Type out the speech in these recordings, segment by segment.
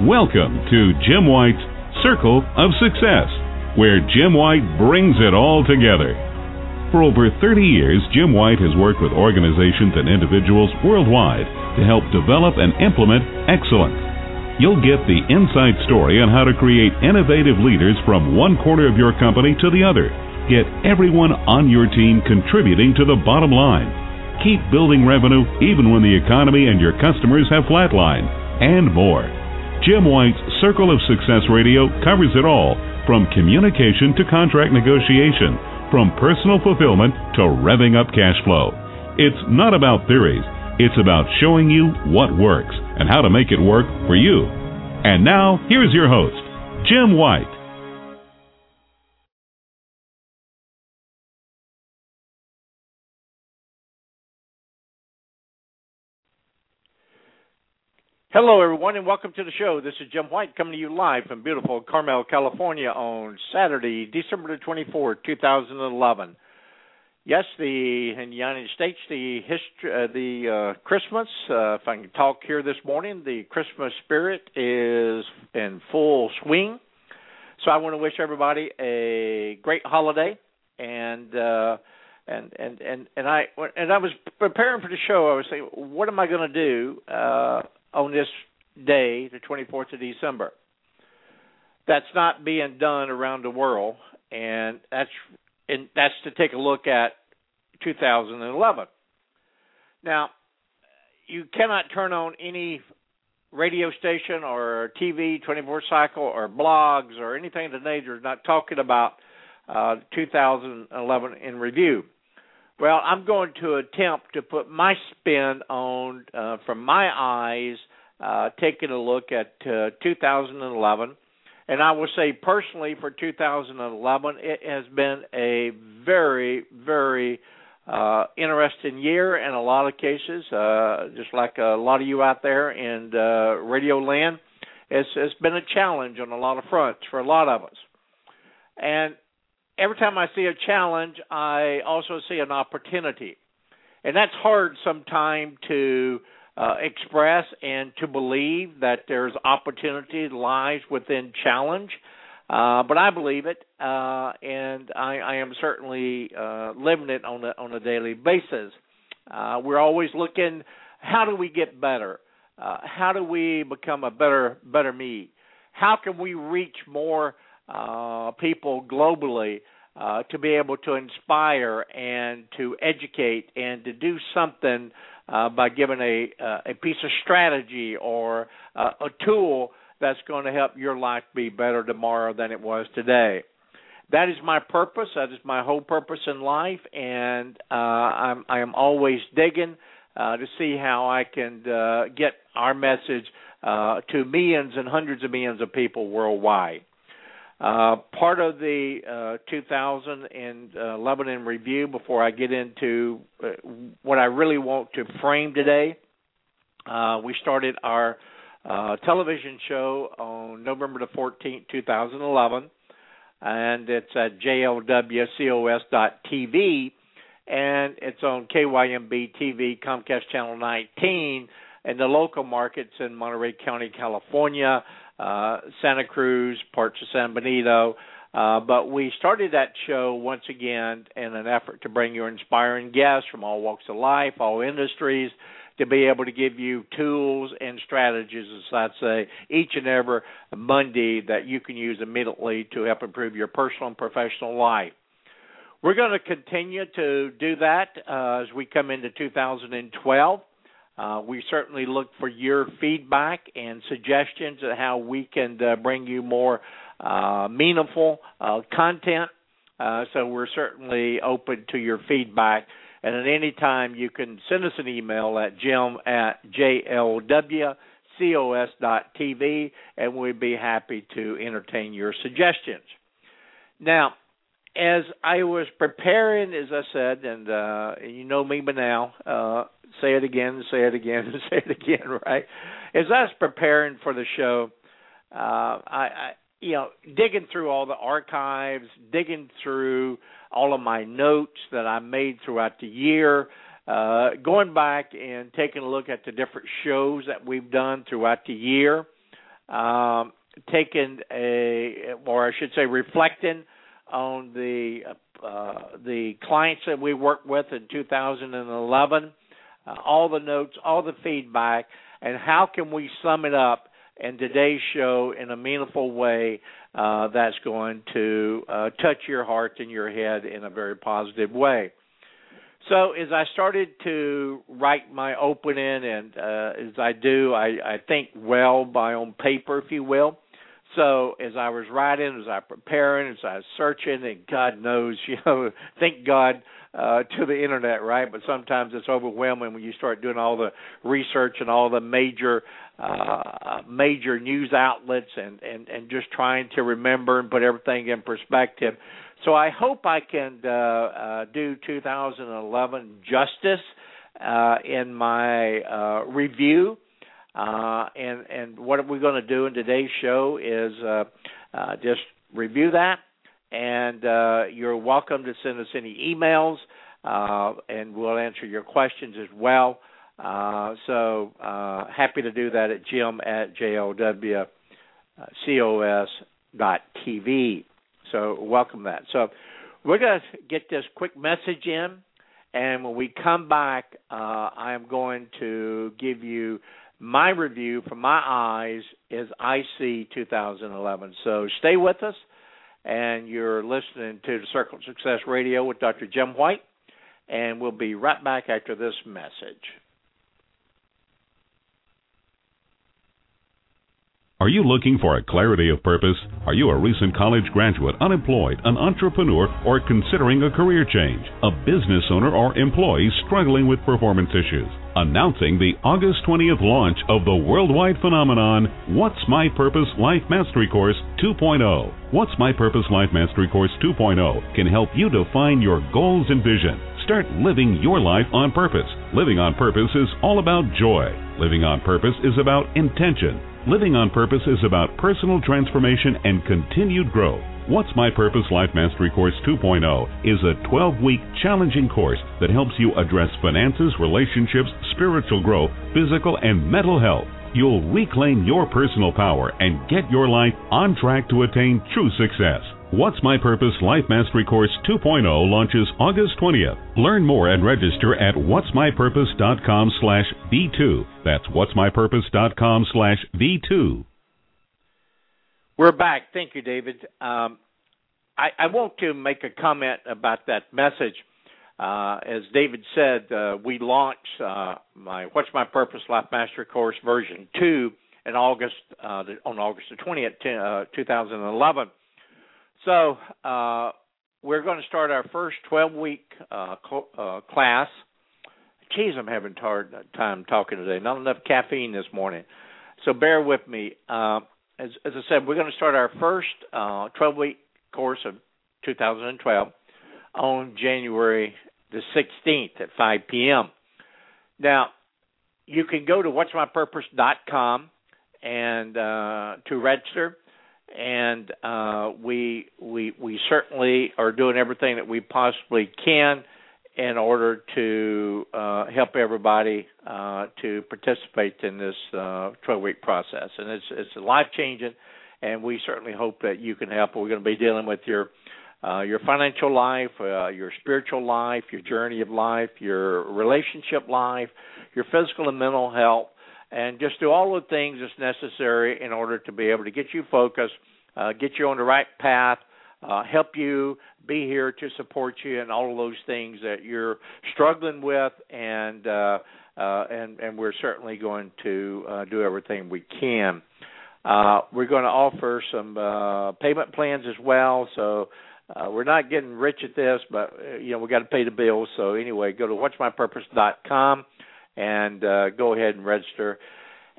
Welcome to Jim White's Circle of Success, where Jim White brings it all together. For over 30 years, Jim White has worked with organizations and individuals worldwide to help develop and implement excellence. You'll get the inside story on how to create innovative leaders from one corner of your company to the other. Get everyone on your team contributing to the bottom line. Keep building revenue even when the economy and your customers have flatlined, and more. Jim White's Circle of Success Radio covers it all from communication to contract negotiation, from personal fulfillment to revving up cash flow. It's not about theories, it's about showing you what works and how to make it work for you. And now, here's your host, Jim White. Hello, everyone, and welcome to the show. This is Jim White coming to you live from beautiful Carmel, California on Saturday, December 24th, 2011. Yes, the in the United States, the history, uh, the uh, Christmas. Uh, if I can talk here this morning, the Christmas spirit is in full swing. So I want to wish everybody a great holiday, and uh, and and and and I and I was preparing for the show. I was saying, what am I going to do? Uh, on this day, the 24th of December. That's not being done around the world, and that's and that's to take a look at 2011. Now, you cannot turn on any radio station or TV 24 cycle or blogs or anything today that's not talking about uh, 2011 in review. Well, I'm going to attempt to put my spin on, uh, from my eyes, uh, taking a look at uh, 2011. And I will say personally, for 2011, it has been a very, very uh, interesting year in a lot of cases. Uh, just like a lot of you out there in uh, radio land, it's, it's been a challenge on a lot of fronts for a lot of us. And every time I see a challenge, I also see an opportunity. And that's hard sometimes to uh, express and to believe that there's opportunity lies within challenge. Uh, but I believe it, uh, and I, I am certainly uh, living it on a on a daily basis. Uh, we're always looking, how do we get better? Uh, how do we become a better better me? How can we reach more people globally uh, to be able to inspire and to educate and to do something uh, by giving a uh, a piece of strategy or uh, a tool that's going to help your life be better tomorrow than it was today. That is my purpose. That is my whole purpose in life, and uh, I'm I am always digging to see how I can get our message to millions and hundreds of millions of people worldwide. Uh, part of the uh, 2011 in review before I get into uh, what I really want to frame today. Uh, we started our uh, television show on November the 14th, 2011, and it's at jlwcos.tv, and it's on KYMB TV, Comcast Channel 19, and the local markets in Monterey County, California, uh, Santa Cruz, parts of San Benito. Uh, but we started that show once again in an effort to bring you inspiring guests from all walks of life, all industries, to be able to give you tools and strategies, as I say, each and every Monday that you can use immediately to help improve your personal and professional life. We're going to continue to do that uh, as we come into 2012. Uh, we certainly look for your feedback and suggestions of how we can uh, bring you more uh, meaningful uh, content Uh, so we're certainly open to your feedback. And at any time, you can send us an email at jim at jlwcos.tv, and we'd be happy to entertain your suggestions. Now, as I was preparing, as I said, and uh, you know me by now, uh, say it again, say it again, say it again, right? As I was preparing for the show, uh, I, I, you know, digging through all the archives, digging through all of my notes that I made throughout the year, uh, going back and taking a look at the different shows that we've done throughout the year, um, taking a, or I should say, reflecting on the uh, the clients that we worked with in 2011, uh, all the notes, all the feedback, and how can we sum it up in today's show in a meaningful way uh, that's going to uh, touch your heart and your head in a very positive way. So as I started to write my opening, and uh, as I do, I, I think well by on paper, if you will. So as I was writing, as I preparing, as I was searching, and God knows, you know, thank God uh, to the internet, right? But sometimes it's overwhelming when you start doing all the research and all the major uh, major news outlets and, and and just trying to remember and put everything in perspective. So I hope I can uh, uh, do 2011 justice uh, in my uh, review. Uh, and and what we're going to do in today's show is uh, uh, just review that, and uh, you're welcome to send us any emails, uh, and we'll answer your questions as well. So happy to do that at jim at jlwcos dot tv. So welcome that. So we're going to get this quick message in, and when we come back, I am going to give you my review from my eyes as I see 2011. So stay with us, and you're listening to the Circle of Success Radio with Dr. Jim White, and we'll be right back after this message. Are you looking for a clarity of purpose? Are you a recent college graduate, unemployed, an entrepreneur, or considering a career change? A business owner or employee struggling with performance issues? Announcing the August 20th launch of the worldwide phenomenon, What's My Purpose Life Mastery Course 2.0. What's My Purpose Life Mastery Course 2.0 can help you define your goals and vision. Start living your life on purpose. Living on purpose is all about joy. Living on purpose is about intention. Living on Purpose is about personal transformation and continued growth. What's My Purpose Life Mastery Course 2.0 is a 12 week challenging course that helps you address finances, relationships, spiritual growth, physical, and mental health. You'll reclaim your personal power and get your life on track to attain true success. What's My Purpose Life Mastery Course 2.0 launches August 20th. Learn more and register at what'smypurpose.com slash V2. That's what'smypurpose.com slash V2. We're back. Thank you, David. Um, I, I, want to make a comment about that message. Uh, as David said, uh, we launched uh, my What's My Purpose Life Mastery Course version 2 in August, uh, on August the 20th, uh, 2011 so uh, we're going to start our first 12 week cl- class. Geez, I'm having a hard time talking today. Not enough caffeine this morning. So bear with me. As, as, I said, we're going to start our first 12 uh, week course of 2012 on January the 16th at 5 p.m. Now, you can go to what'smypurpose.com and uh, to register and uh, we we we certainly are doing everything that we possibly can in order to uh, help everybody uh, to participate in this 12 uh, week process. And it's it's life changing, and we certainly hope that you can help. We're going to be dealing with your uh, your financial life, uh, your spiritual life, your journey of life, your relationship life, your physical and mental health, and just do all the things that's necessary in order to be able to get you focused, uh, get you on the right path, uh, help you be here to support you, and all of those things that you're struggling with, and uh, uh, and and we're certainly going to uh, do everything we can. Uh, we're going to offer some uh, payment plans as well, so Uh, we're not getting rich at this, but uh, you know we got to pay the bills. So anyway, go to what'smypurpose.com and uh, go ahead and register.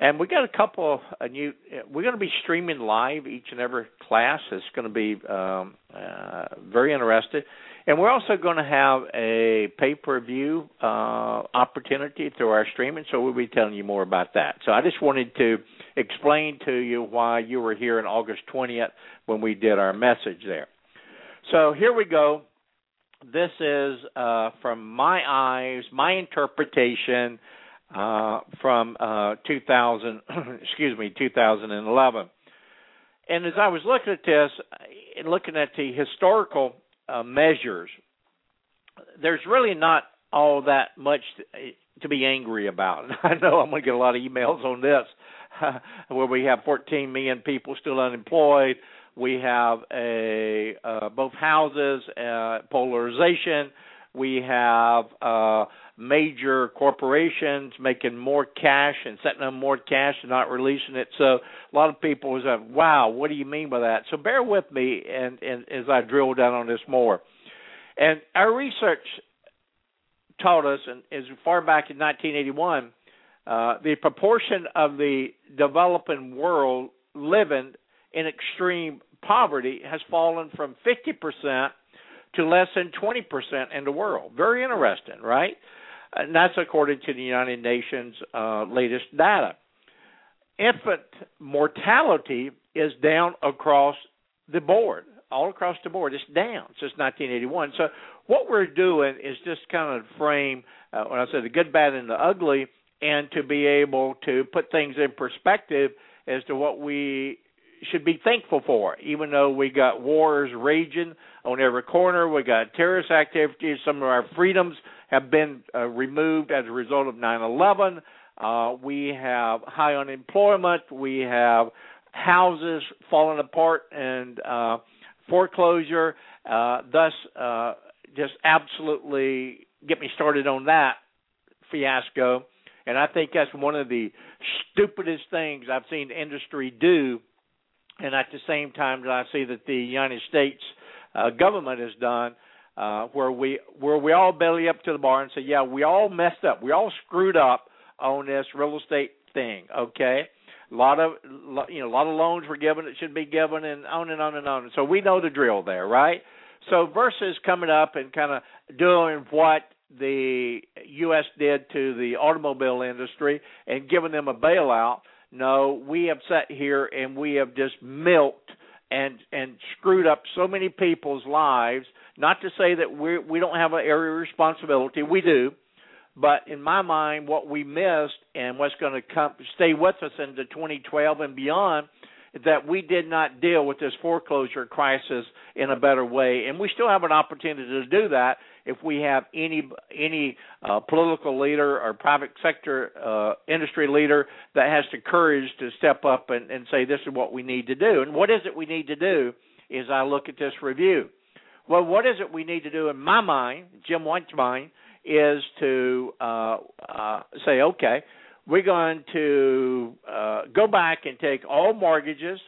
And we got a couple of new. We're going to be streaming live each and every class. It's going to be um, uh, very interesting. And we're also going to have a pay per view uh, opportunity through our streaming, so we'll be telling you more about that. So I just wanted to explain to you why you were here on August 20th when we did our message there. So here we go. This is uh, from my eyes, my interpretation uh, from uh, 2000, excuse me, 2011. And as I was looking at this and looking at the historical uh, measures, there's really not all that much to, to be angry about. I know I'm going to get a lot of emails on this, where we have 14 million people still unemployed. We have a uh, both houses, uh, polarization. We have uh, major corporations making more cash and setting up more cash and not releasing it. So a lot of people was like, "Wow, what do you mean by that?" So bear with me, and, and as I drill down on this more. And our research taught us, and as far back in 1981, uh, the proportion of the developing world living in extreme poverty has fallen from 50% to less than 20% in the world. Very interesting, right? And that's according to the United Nations uh, latest data. Infant mortality is down across the board, all across the board. It's down since 1981. So what we're doing is just kind of frame, uh, when I say the good, bad, and the ugly, and to be able to put things in perspective as to what we should be thankful for, even though we got wars raging on every corner, we got terrorist activities, some of our freedoms have been uh, removed as a result of 9/11. Uh, we have high unemployment. We have houses falling apart and uh, foreclosure. Uh, thus, uh, just absolutely get me started on that fiasco. And I think that's one of the stupidest things I've seen industry do. And at the same time, that I see that the United States uh, government has done uh, where we where we all belly up to the bar and say, yeah, we all messed up, we all screwed up on this real estate thing. Okay, a lot of you know a lot of loans were given that should be given, and on and on and on. So we know the drill there, right? So versus coming up and kind of doing what the U.S. did to the automobile industry and giving them a bailout. No, we have sat here and we have just milked and and screwed up so many people's lives not to say that we we don't have an area of responsibility. We do, but in my mind, what we missed and what's going to come stay with us into 2012 and beyond that we did not deal with this foreclosure crisis in a better way, and we still have an opportunity to do that if we have any any uh, political leader or private sector uh, industry leader that has the courage to step up and, and say this is what we need to do. And what is it we need to do? Is I look at this review. Well, what is it we need to do in my mind, Jim White's mind, is to uh, uh, say, okay, we're going to uh, go back and take all mortgages.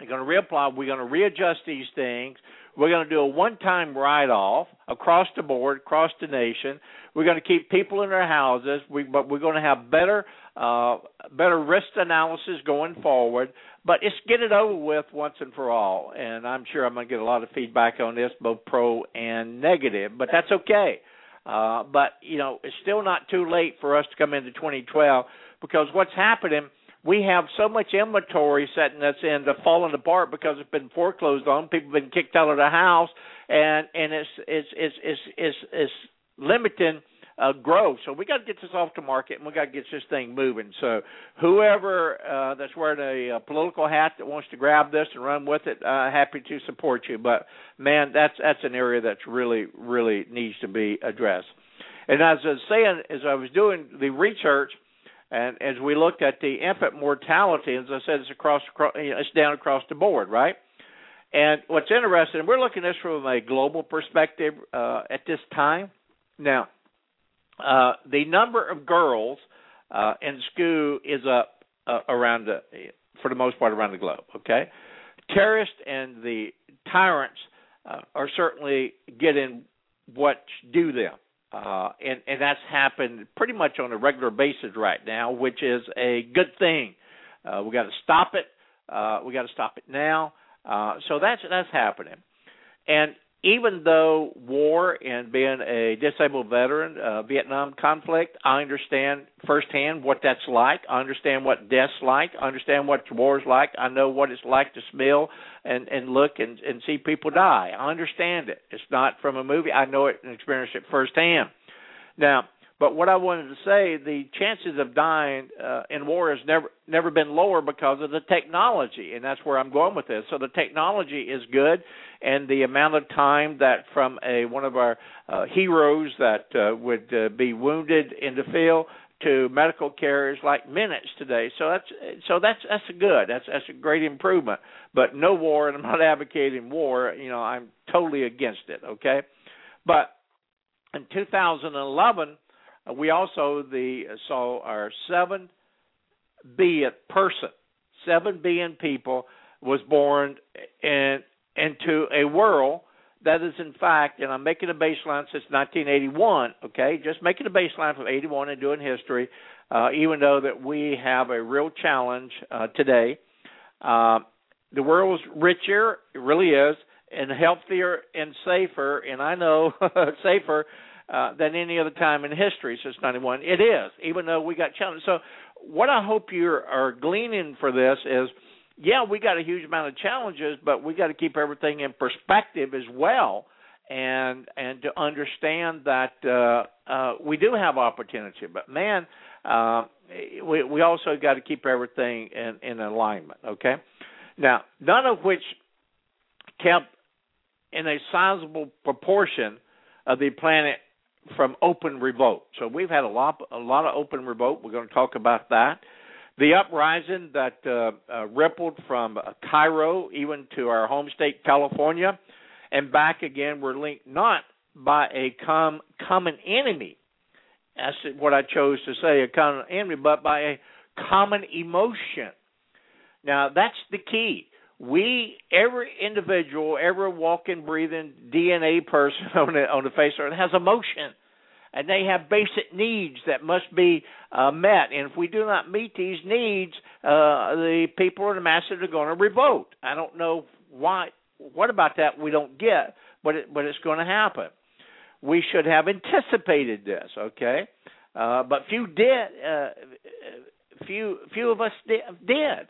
We're going to reapply. We're going to readjust these things. We're going to do a one-time write-off across the board, across the nation. We're going to keep people in their houses, we, but we're going to have better, uh, better risk analysis going forward. But it's get it over with once and for all. And I'm sure I'm going to get a lot of feedback on this, both pro and negative. But that's okay. Uh, but you know, it's still not too late for us to come into 2012 because what's happening we have so much inventory setting us into falling apart because it's been foreclosed on. People have been kicked out of the house, and and it's it's it's it's it's, it's limiting uh, growth. So we got to get this off the market, and we got to get this thing moving. So whoever uh, that's wearing a, a political hat that wants to grab this and run with it, uh, happy to support you. But man, that's that's an area that's really really needs to be addressed. And as I was saying, as I was doing the research and as we looked at the infant mortality, as I said, it's across, it's down across the board, right? And what's interesting, we're looking at this from a global perspective uh, at this time. Now, uh, the number of girls uh, in school is up uh, around the, for the most part, around the globe. Okay, terrorists and the tyrants uh, are certainly getting what's due them. Uh, and, and that's happened pretty much on a regular basis right now, which is a good thing. Uh, we got to stop it. Uh, we got to stop it now. Uh, so that's that's happening. And even though war and being a disabled veteran, uh, Vietnam conflict, I understand firsthand what that's like. I understand what death's like. I understand what war's like. I know what it's like to smell and and look and and see people die. I understand it. It's not from a movie. I know it and experience it firsthand. Now, but what I wanted to say, the chances of dying uh, in war has never never been lower because of the technology, and that's where I'm going with this. So the technology is good, and the amount of time that from a one of our uh, heroes that uh, would uh, be wounded in the field to medical care is like minutes today. So that's so that's that's good. That's that's a great improvement. But no war, and I'm not advocating war. You know, I'm totally against it. Okay, but in 2011 uh, we also the saw our seven billion person, seven billion people was born in into a world that is in fact, and I'm making a baseline since 1981. Okay, just making a baseline from 81 and doing history. Uh, even though that we have a real challenge uh, today, uh, the world is richer. It really is, and healthier and safer. And I know safer uh, than any other time in history since 91. It is, even though we got challenges. So, what I hope you are gleaning for this is, yeah, we got a huge amount of challenges, but we got to keep everything in perspective as well, and and to understand that uh, uh, we do have opportunity. But man, uh, we we also got to keep everything in in alignment. Okay, now none of which kept in a sizable proportion of the planet from open revolt. So we've had a lot, a lot of open revolt. We're going to talk about that. The uprising that uh, uh, rippled from uh, Cairo even to our home state, California, and back again were linked not by a com- common enemy. That's what I chose to say, a common enemy, but by a common emotion. Now that's the key. We, every individual, every walking, breathing DNA person on the on the face of earth has emotion and they have basic needs that must be uh, met. And if we do not meet these needs, uh, the people in the masses are going to revolt. I don't know why. What about that we don't get, but it, but it's going to happen. We should have anticipated this, okay? Uh, but few did. Uh, few few of us did, did.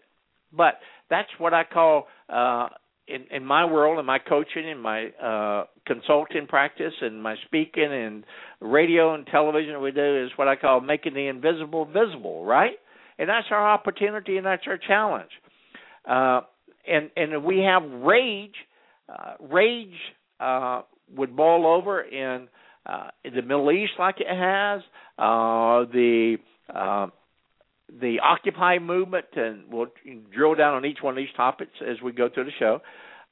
But that's what I call uh, in in my world, in my coaching, in my uh, consulting practice, and my speaking and radio and television, we do is what I call making the invisible visible, right? And that's our opportunity, and that's our challenge. Uh, and and we have rage. Uh, rage uh, would boil over in, uh, in the Middle East like it has. Uh, the uh, the Occupy movement, and we'll drill down on each one of these topics as we go through the show.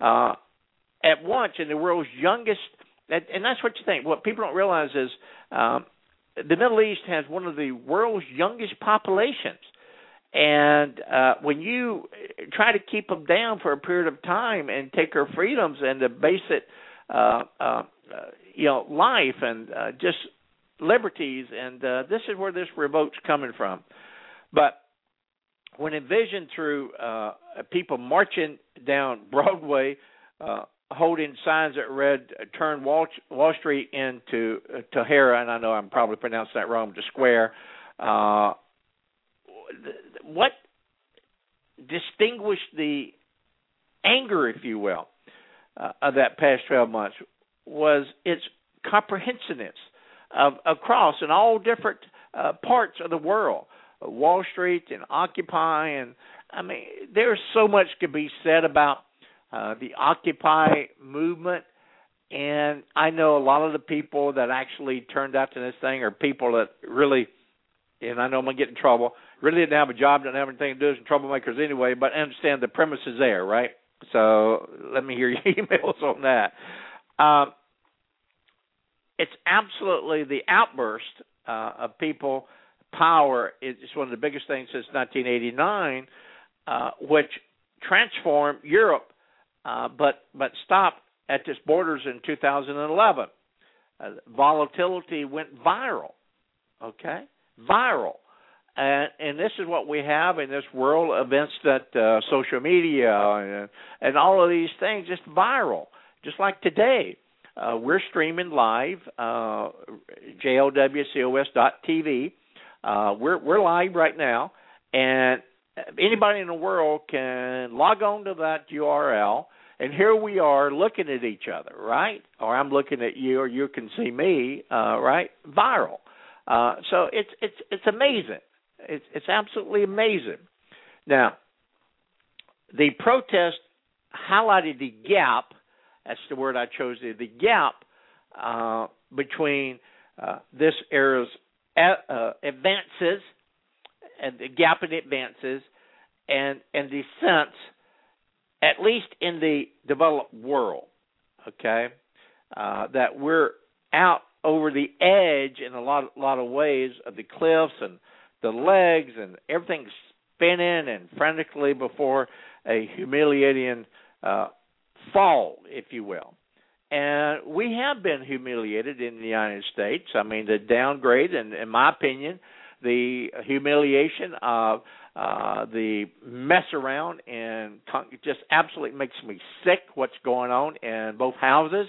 Uh, at once, in the world's youngest, and that's what you think. What people don't realize is um, the Middle East has one of the world's youngest populations. And uh, when you try to keep them down for a period of time and take their freedoms and the basic, uh, uh, uh, you know, life and uh, just liberties, and uh, this is where this revolt's coming from. But when envisioned through uh, people marching down Broadway, uh, holding signs that read "Turn Wall, Wall Street into uh, Tahrir," and I know I'm probably pronouncing that wrong, to Square. Uh, what distinguished the anger, if you will, uh, of that past 12 months was its comprehensiveness of, across in all different uh, parts of the world. Wall Street and Occupy, and I mean, there's so much to be said about uh, the Occupy movement. And I know a lot of the people that actually turned out to this thing are people that really, and I know I'm gonna get in trouble. Really didn't have a job, didn't have anything to do, some troublemakers anyway. But I understand the premise is there, right? So let me hear your emails on that. Um, it's absolutely the outburst uh, of people power is one of the biggest things since 1989, uh, which transformed Europe, uh, but but stopped at its borders in 2011. Uh, volatility went viral. Okay, viral, and and this is what we have in this world events that uh, social media and, and all of these things just viral, just like today. Uh, we're streaming live, uh, jlwcos.tv. Uh, we're we're live right now, and anybody in the world can log on to that URL and here we are looking at each other, right? Or I'm looking at you, or you can see me, uh, right? Viral. Uh, so it's it's it's amazing. It's it's absolutely amazing. Now, the protest highlighted the gap. That's the word I chose. The gap uh, between uh, this era's advances and the gap in advances and and sense at least in the developed world, okay, uh, that we're out over the edge in a lot lot of ways of the cliffs and the legs and everything's spinning and frantically before a humiliating uh, fall, if you will. And we have been humiliated in the United States. I mean, the downgrade, and in my opinion, the humiliation of uh, the mess around and it just absolutely makes me sick what's going on in both houses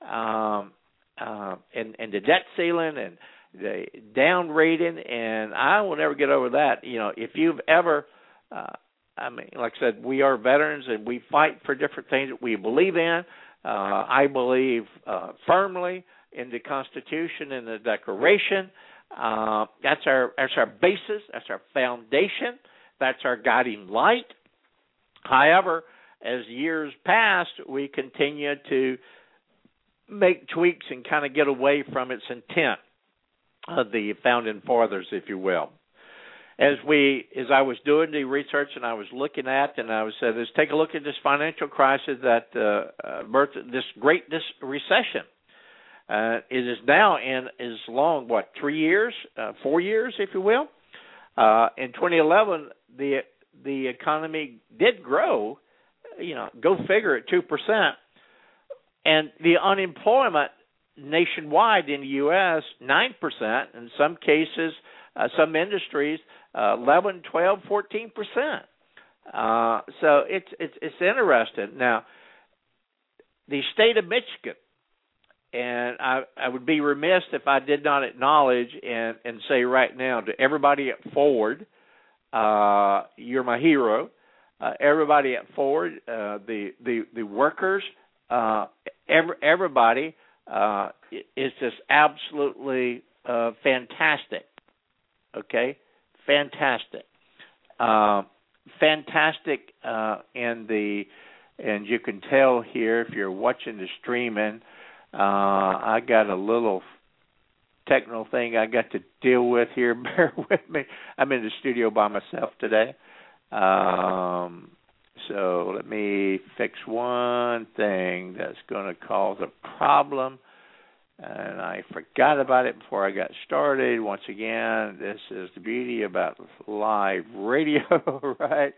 um uh and and the debt ceiling and the down rating and I will never get over that. You know if you've ever uh I mean like I said we are veterans and we fight for different things that we believe in uh I believe uh firmly in the constitution and the declaration uh, that's our that's our basis. That's our foundation. That's our guiding light. However, as years passed, we continue to make tweaks and kind of get away from its intent of the founding fathers, if you will. As we, as I was doing the research and I was looking at, and I was said, let's take a look at this financial crisis that uh, uh, birthed this great recession uh, it is now in as long what three years, uh, four years, if you will. Uh, in 2011, the the economy did grow. You know, go figure at two percent, and the unemployment nationwide in the U.S. nine percent. In some cases, uh, some industries, uh, 11, 12, 14 percent. Uh, so it's it's it's interesting. Now, the state of Michigan and I, I would be remiss if I did not acknowledge and, and say right now to everybody at Ford, uh, you're my hero. Uh, everybody at Ford, uh, the the the workers, uh, every, everybody uh, is just absolutely uh, fantastic. Okay, fantastic, uh, fantastic, uh, and the and you can tell here if you're watching the streaming uh, I got a little technical thing I got to deal with here. Bear with me. I'm in the studio by myself today. Um, so let me fix one thing that's going to cause a problem. And I forgot about it before I got started. Once again, this is the beauty about live radio, right?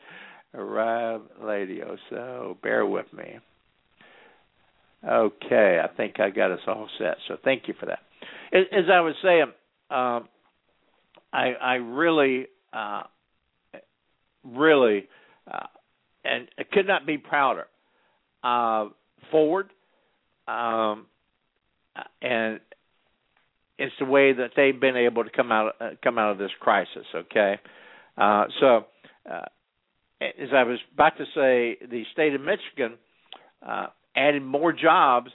Live radio. So bear with me. Okay, I think I got us all set. So thank you for that. As, I was saying, um, I, I really, uh, really, uh, and I could not be prouder. Uh, Ford, um, and it's the way that they've been able to come out uh, come out of this crisis. Okay, uh, so uh, as I was about to say, the state of Michigan uh, added more jobs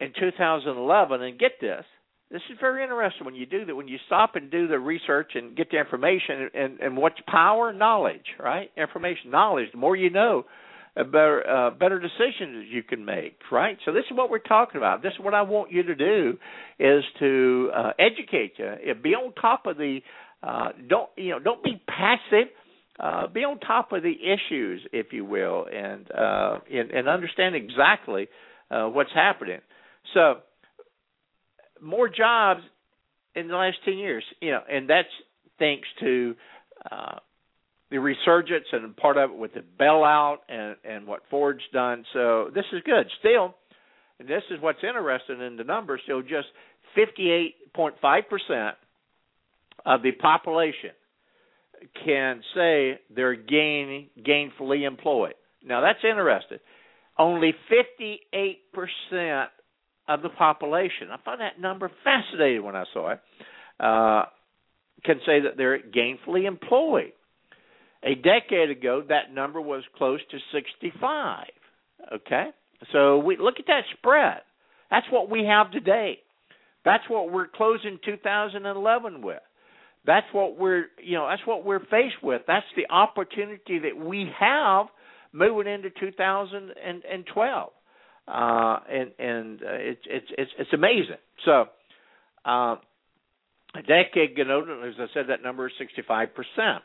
in 2011. And get this, this is very interesting when you do that. When you stop and do the research and get the information, and, and what's power? Knowledge, right? Information, knowledge. The more you know, better uh, better decisions you can make, right? So this is what we're talking about. This is what I want you to do is to uh, educate you, be on top of the. Uh, don't you know? Don't be passive uh, be on top of the issues, if you will, and uh, and, and understand exactly uh, what's happening. So, more jobs in the last ten years, you know, and that's thanks to uh, the resurgence and part of it with the bailout and and what Ford's done. So this is good. Still, and this is what's interesting in the numbers. So just 58.5 percent of the population can say they're gain, gainfully employed. Now that's interesting. Only 58% of the population, I found that number fascinating when I saw it, uh, can say that they're gainfully employed. A decade ago, that number was close to 65. Okay? So we look at that spread. That's what we have today. That's what we're closing 2011 with. That's what we're, you know, that's what we're faced with. That's the opportunity that we have moving into 2012. Uh, and and uh, it's it's it's it's amazing. So, uh, a decade ago, as I said, that number is 65 percent.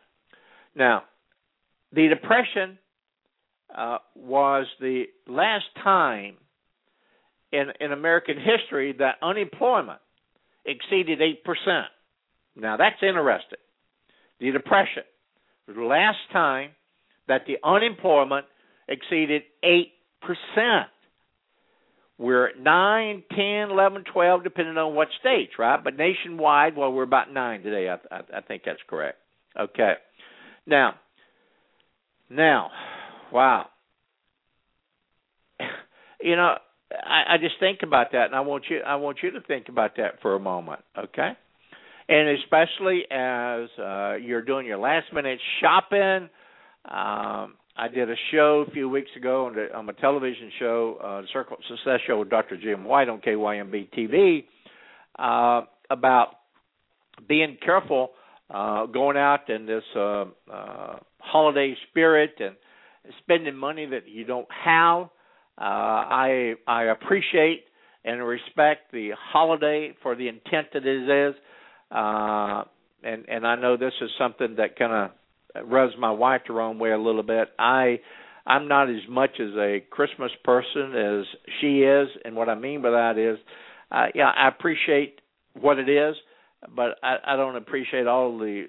Now, the depression uh, was the last time in in American history that unemployment exceeded eight percent. Now that's interesting. The depression was the last time that the unemployment exceeded 8%. We're at 9, 10, 11, 12, depending on what states, right? But nationwide, well, we're about 9 today. I, I, I think that's correct. Okay. Now, now, wow. You know, I, I just think about that, and I want you, I want you to think about that for a moment, okay? And especially as uh, you're doing your last minute shopping, um, I did a show a few weeks ago on, the, on a television show, uh, Circle Success show with Dr. Jim White on KYMB TV, uh, about being careful uh, going out in this uh, uh, holiday spirit and spending money that you don't have. Uh, I I appreciate and respect the holiday for the intent that it is, uh, and and I know this is something that kind of rubs my wife the wrong way a little bit. I I'm not as much as a Christmas person as she is, and what I mean by that is, uh, yeah, I appreciate what it is, but I, I don't appreciate all the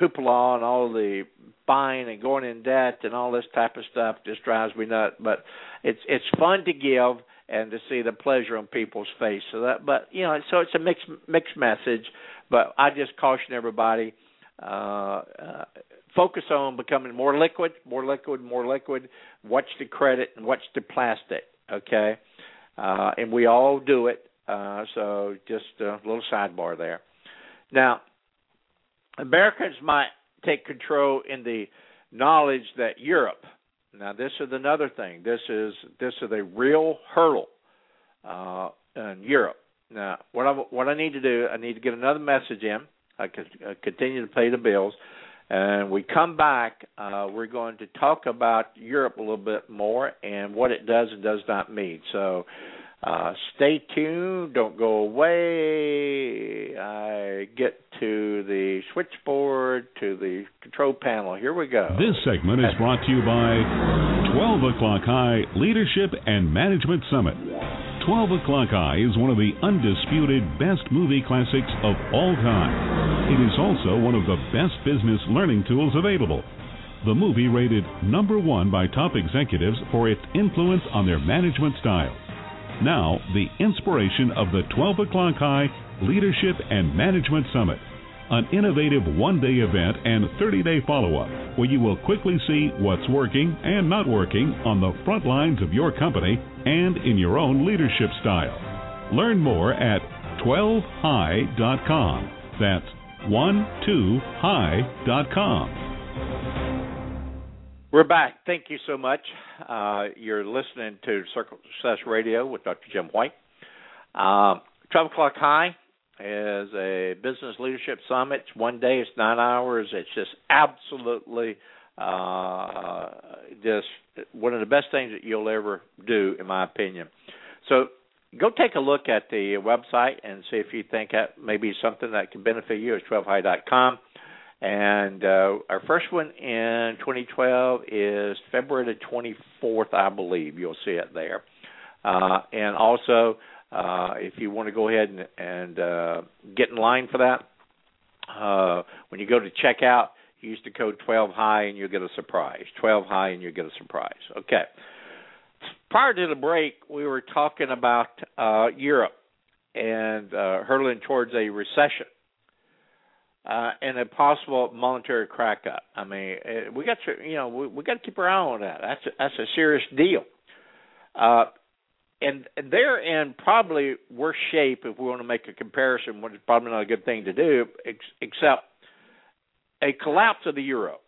hoopla and all the buying and going in debt and all this type of stuff. Just drives me nuts. But it's it's fun to give and to see the pleasure on people's face. So that, but you know, so it's a mixed mixed message. But I just caution everybody. Uh, uh, focus on becoming more liquid, more liquid, more liquid. Watch the credit and watch the plastic. Okay, uh, and we all do it. Uh, so just a little sidebar there. Now, Americans might take control in the knowledge that Europe. Now, this is another thing. This is this is a real hurdle uh, in Europe. Now, what I what I need to do, I need to get another message in. I uh, continue to pay the bills. And we come back, uh, we're going to talk about Europe a little bit more and what it does and does not mean. So uh, stay tuned, don't go away. I get to the switchboard, to the control panel. Here we go. This segment is brought to you by 12 O'Clock High Leadership and Management Summit. 12 O'Clock High is one of the undisputed best movie classics of all time. It is also one of the best business learning tools available. The movie rated number one by top executives for its influence on their management style. Now, the inspiration of the 12 O'Clock High Leadership and Management Summit an innovative one day event and 30 day follow up where you will quickly see what's working and not working on the front lines of your company and in your own leadership style. Learn more at 12high.com. That's 12high.com. We're back. Thank you so much. Uh, you're listening to Circle Success Radio with Dr. Jim White. Uh, 12 o'clock high is a business leadership summit. It's one day, it's nine hours. It's just absolutely uh, just one of the best things that you'll ever do, in my opinion. So go take a look at the website and see if you think that may be something that can benefit you. It's 12high.com. And uh, our first one in 2012 is February the 24th, I believe. You'll see it there. Uh, and also, uh, if you want to go ahead and, and uh, get in line for that, uh, when you go to checkout, use the code 12 high and you'll get a surprise. 12 high and you'll get a surprise. Okay. Prior to the break, we were talking about uh, Europe and hurtling towards a recession uh, and a possible monetary crack up. I mean, we got to you know we, we got to keep our eye on that. That's a, that's a serious deal. Uh, and they're in probably worse shape if we want to make a comparison, which is probably not a good thing to do, ex- except a collapse of the euro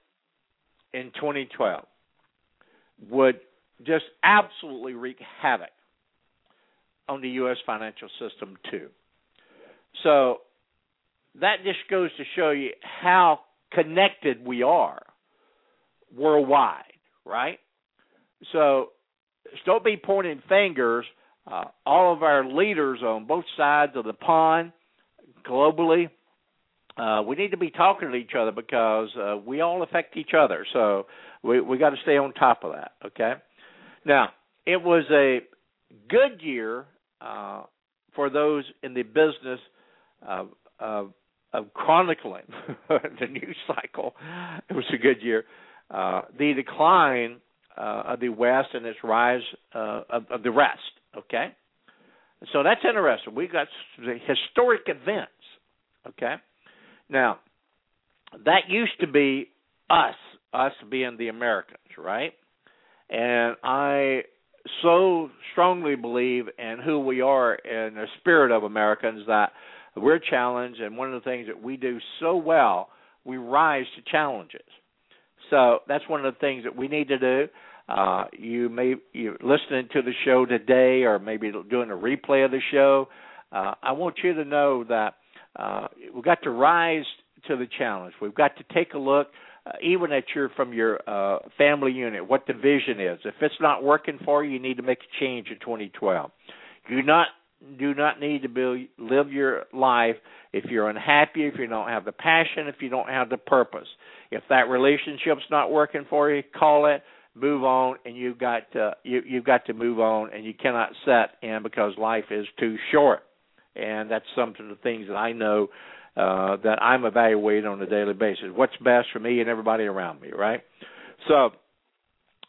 in 2012 would just absolutely wreak havoc on the U.S. financial system, too. So that just goes to show you how connected we are worldwide, right? So don't be pointing fingers. Uh, all of our leaders on both sides of the pond, globally, uh, we need to be talking to each other because uh, we all affect each other. So we we got to stay on top of that. Okay. Now it was a good year uh, for those in the business of, of, of chronicling the news cycle. It was a good year. Uh, the decline uh, of the West and its rise uh, of, of the rest. Okay, so that's interesting. We got historic events. Okay, now that used to be us, us being the Americans, right? And I so strongly believe in who we are in the spirit of Americans that we're challenged, and one of the things that we do so well, we rise to challenges. So that's one of the things that we need to do. Uh, you may you listening to the show today, or maybe doing a replay of the show. Uh, I want you to know that uh, we've got to rise to the challenge. We've got to take a look, uh, even at your from your uh, family unit, what the vision is. If it's not working for you, you need to make a change in 2012. You not do not need to be, live your life if you're unhappy, if you don't have the passion, if you don't have the purpose. If that relationship's not working for you, call it, move on, and you've got to, you, you've got to move on, and you cannot set in because life is too short. And that's some of the things that I know uh, that I'm evaluating on a daily basis. What's best for me and everybody around me, right? So,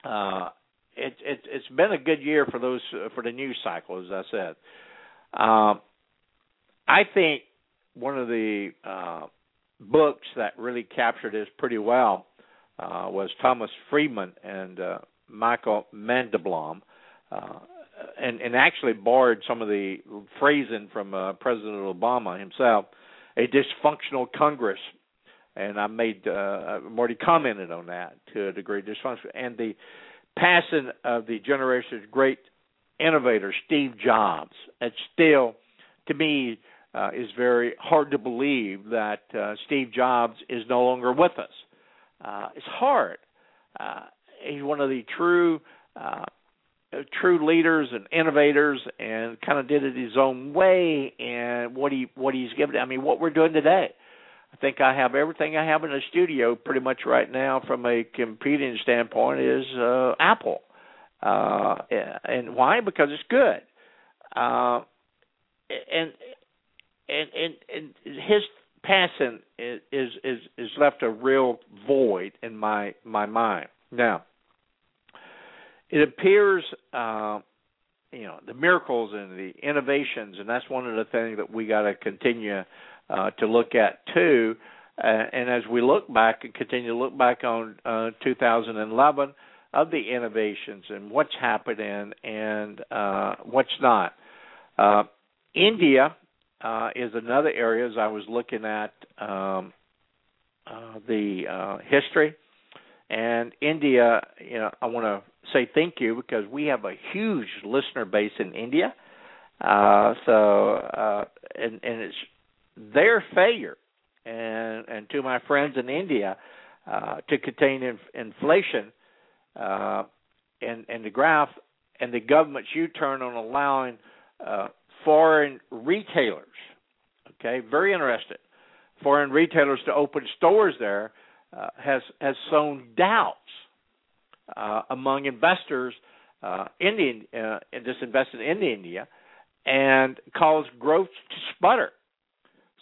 uh, it, it, it's been a good year for those for the news cycle, as I said. Um, I think one of the uh, books that really captured this pretty well uh, was Thomas Friedman and uh, Michael Mandelbaum, uh, and, and actually borrowed some of the phrasing from uh, President Obama himself, a dysfunctional Congress. And I made, uh, I've already commented on that to a degree, dysfunctional. And the passing of the generation's great innovator, Steve Jobs. It's still, to me, uh, is very hard to believe that uh, Steve Jobs is no longer with us. Uh, it's hard. Uh, he's one of the true, uh, true leaders and innovators, and kind of did it his own way. And what he what he's given, I mean, what we're doing today. I think I have everything I have in the studio pretty much right now from a competing standpoint is uh, Apple. Uh, and why? Because it's good. Uh, and and and and his passing is is is left a real void in my my mind. Now, it appears, uh, you know, the miracles and the innovations, and that's one of the things that we got to continue uh, to look at too. Uh, and as we look back and continue to look back on uh, 2011 of the innovations and what's happening and uh, what's not. Uh, India uh, is another area as I was looking at um, uh, the uh, history. And India, you know, I want to say thank you because we have a huge listener base in India. Uh, so, and, and it's their failure, and and to my friends in India, to contain inf- inflation uh, and and the graph and the government's U-turn on allowing uh, foreign retailers. Okay, very interested. Foreign retailers to open stores there uh, has has sown doubts uh, among investors uh, in the, uh, disinvested in India and caused growth to sputter.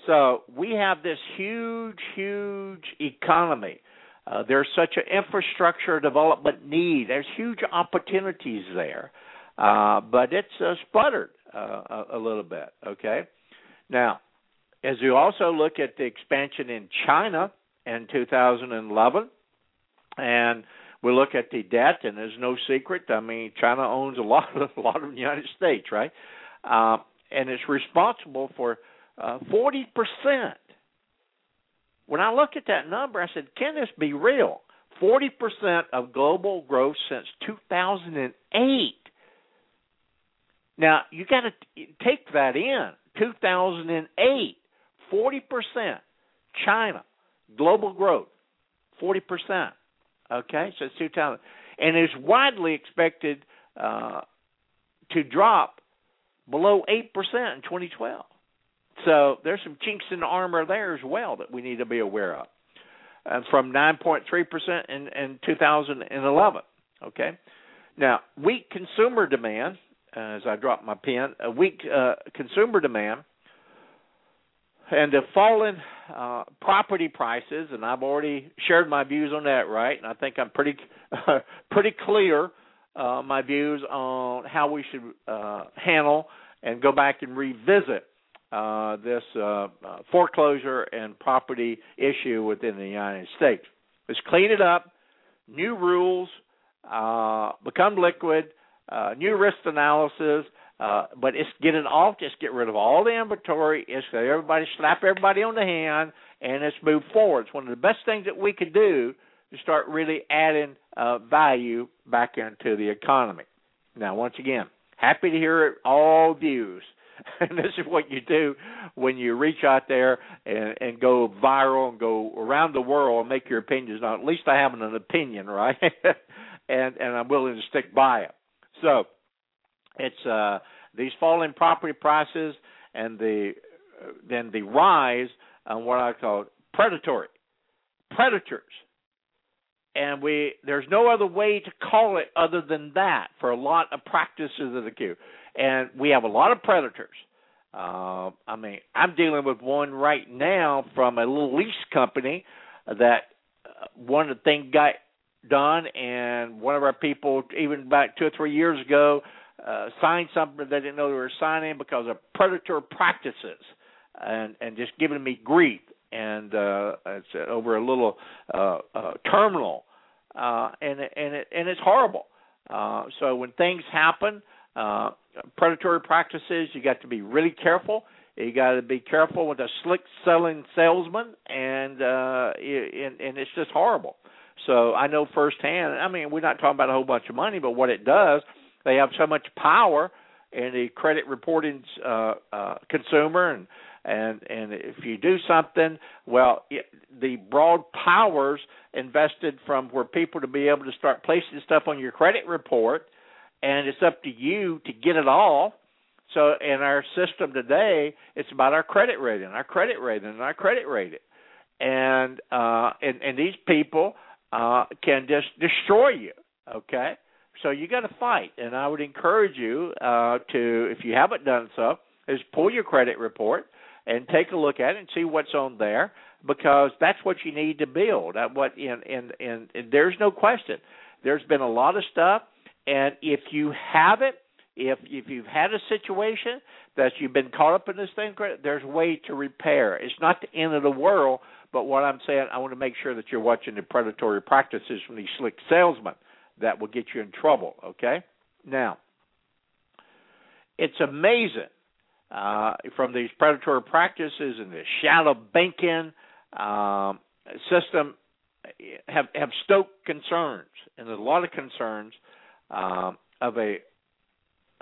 So we have this huge, huge economy Uh, there's such an infrastructure development need. There's huge opportunities there, uh, but it's uh, sputtered uh, a, a little bit. Okay, now as you also look at the expansion in China in 2011, and we look at the debt, and there's no secret. I mean, China owns a lot of a lot of the United States, right? Uh, and it's responsible for uh, forty percent. When I look at that number, I said, "Can this be real?" Forty percent of global growth since 2008. Now you got to take that in. 2008, 40 percent. China, global growth, 40 percent. Okay, so it's 2000, and it's widely expected uh, to drop below eight percent in 2012. So there's some chinks in the armor there as well that we need to be aware of. And from 9.3% in, in 2011. Okay. Now, weak consumer demand, as I drop my pen, a weak uh, consumer demand and the fallen uh, property prices, and I've already shared my views on that, right? And I think I'm pretty uh, pretty clear uh, my views on how we should uh, handle and go back and revisit uh, this uh, uh, foreclosure and property issue within the United States. Let's clean it up. New rules uh, become liquid. New risk analysis. But it's get it off. Just get rid of all the inventory. It's everybody slap everybody on the hand, and let's move forward. It's one of the best things that we could do to start really adding value back into the economy. Now, once again, happy to hear all views. and this is what you do when you reach out there and, and go viral and go around the world and make your opinions known. At least I have an opinion, right? and and I'm willing to stick by it. So it's uh, these falling property prices and the uh, then the rise on what I call predatory predators. And we there's no other way to call it other than that for a lot of practices of the queue and we have a lot of predators. Uh, I mean, I'm dealing with one right now from a little lease company that uh, one of the things got done, and one of our people, even back two or three years ago, uh, signed something that they didn't know they were signing because of predator practices, and and just giving me grief, and uh, it's over a little uh, uh, terminal, uh, and and it, and it's horrible. Uh, so when things happen, uh, predatory practices. You got to be really careful. You got to be careful with a slick selling salesman, and uh, and, and it's just horrible. So I know firsthand. I mean, we're not talking about a whole bunch of money, but what it does, they have so much power in the credit reporting uh, uh, consumer, and and and if you do something, well, it, the broad powers invested from where people to be able to start placing stuff on your credit report and it's up to you to get it all. So in our system today, it's about our credit rating, our credit rating, and our credit rating, and uh, and and these people uh, can just destroy you. Okay, so you got to fight, and I would encourage you uh, to, if you haven't done so, is pull your credit report and take a look at it and see what's on there because that's what you need to build. Uh, what in in, in there's no question. There's been a lot of stuff and if you have it, if if you've had a situation that you've been caught up in this thing, there's way to repair. It's not the end of the world, but what I'm saying, I want to make sure that you're watching the predatory practices from these slick salesmen that will get you in trouble. Okay, now it's amazing uh, from these predatory practices and the shadow banking um, system have have stoked concerns, and there's a lot of concerns um, of a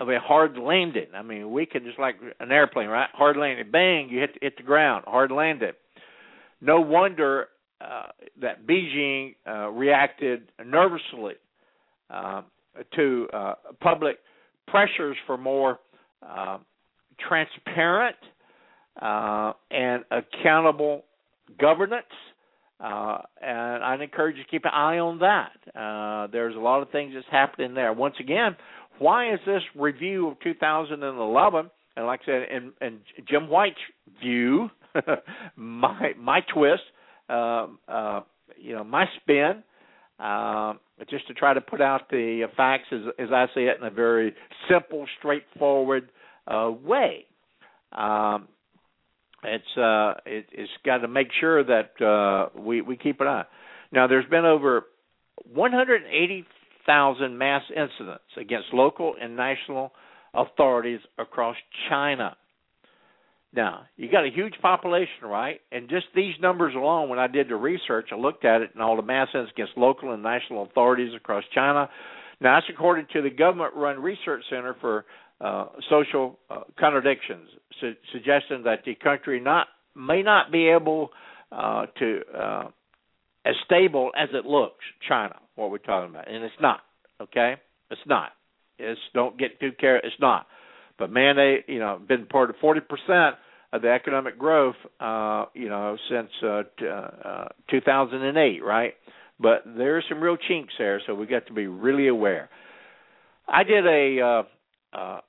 of a hard landing. I mean, we can just like an airplane, right? Hard landing, bang, you hit hit the ground, hard landing. No wonder uh, that Beijing uh, reacted nervously uh, to public pressures for more uh, transparent uh, and accountable governance uh, and I'd encourage you to keep an eye on that. Uh, there's a lot of things that's happening there. Once again, why is this review of 2011? And like I said, in, in Jim White's view, my my twist, uh, uh, you know my spin, um, just to try to put out the facts as as I see it in a very simple, straightforward uh, way. Um, it's uh, it, it's got to make sure that uh, we we keep an eye. Now, there's been over 180,000 mass incidents against local and national authorities across China. Now, you got a huge population, right? And just these numbers alone, when I did the research, I looked at it and all the mass incidents against local and national authorities across China. Now, that's according to the government run Research Center for uh, Social uh, Contradictions, su- suggesting that the country not may not be able uh, to uh, as stable as it looks. China, what we're talking about, and it's not. Okay, it's not. It's don't get too care. It's not. But man, they you know been part of forty percent of the economic growth, uh, you know, since uh, t- uh, 2008, right? But there are some real chinks there, so we got to be really aware. I did a uh, uh,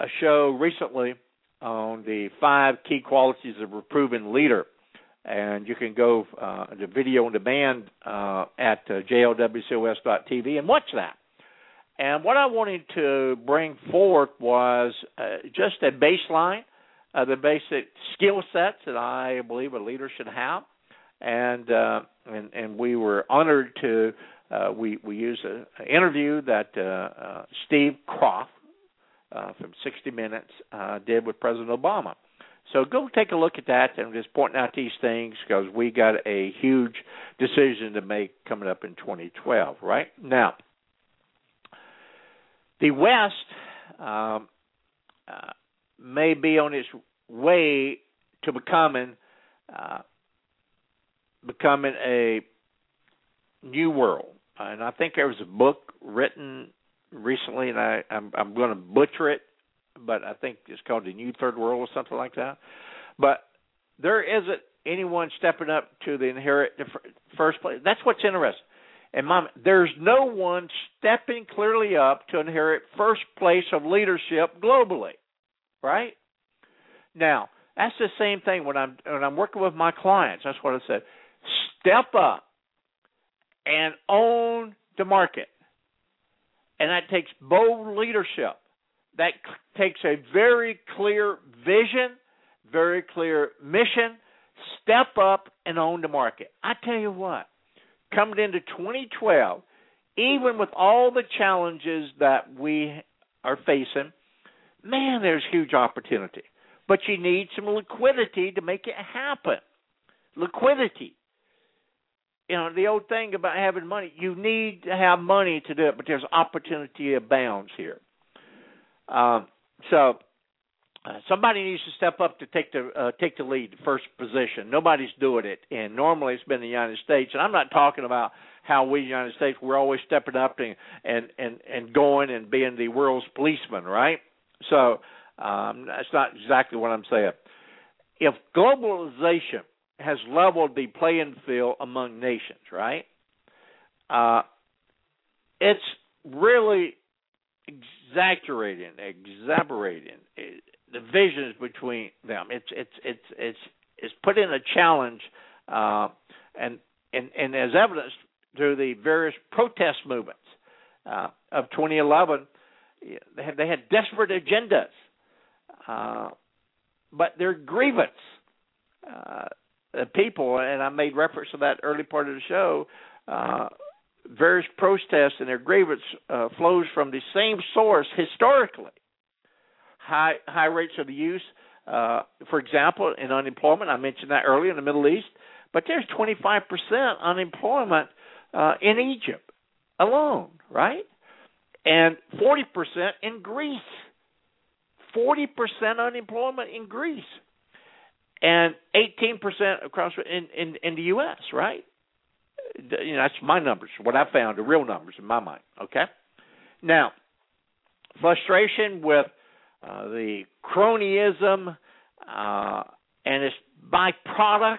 a show recently on the five key qualities of a proven leader, and you can go uh, to video on demand uh, at uh, jlwcos.tv and watch that. And what I wanted to bring forth was uh, just a baseline of the basic skill sets that I believe a leader should have. And uh, and and we were honored to uh, we we used an interview that uh, uh, Steve Kroft uh, from 60 Minutes uh, did with President Obama. So go take a look at that and just pointing out these things because we got a huge decision to make coming up in 2012. Right now, the West um, uh, may be on its way to becoming uh, becoming a new world. And I think there was a book written recently, and I, I'm, I'm going to butcher it, but I think it's called the New Third World or something like that. But there isn't anyone stepping up to the inherit the first place. That's what's interesting. And mom, there's no one stepping clearly up to inherit first place of leadership globally, right? Now, that's the same thing when I'm when I'm working with my clients. That's what I said. Step up and own the market, and that takes bold leadership. That takes a very clear vision, very clear mission. Step up and own the market. I tell you what, coming into 2012, even with all the challenges that we are facing, man, there's huge opportunity. But you need some liquidity to make it happen. Liquidity. You know, the old thing about having money, you need to have money to do it, but there's opportunity abounds here. Um, so uh, somebody needs to step up to take the uh, take the lead, first position. Nobody's doing it, and normally it's been the United States. And I'm not talking about how we, the United States, we're always stepping up and and and and going and being the world's policeman, right? So um, that's not exactly what I'm saying. If globalization has leveled the playing field among nations, right? Uh, it's really exaggerating, exaggerating the visions between them. It's it's it's it's it's put in a challenge, uh, and and and as evidenced through the various protest movements uh, of 2011, they had they had desperate agendas, uh, but their grievance. Uh, people, and I made reference to that early part of the show. Uh, various protests and their grievance uh, flows from the same source historically high high rates of use. Uh, for example, in unemployment, I mentioned that earlier in the Middle East, but there's 25% unemployment uh, in Egypt alone, right? And 40% in Greece. 40% unemployment in Greece, and 18% across in, in in the U.S. Right? You know, that's my numbers. What I found, the real numbers in my mind. Okay. Now, frustration with uh, the cronyism uh, and its byproducts,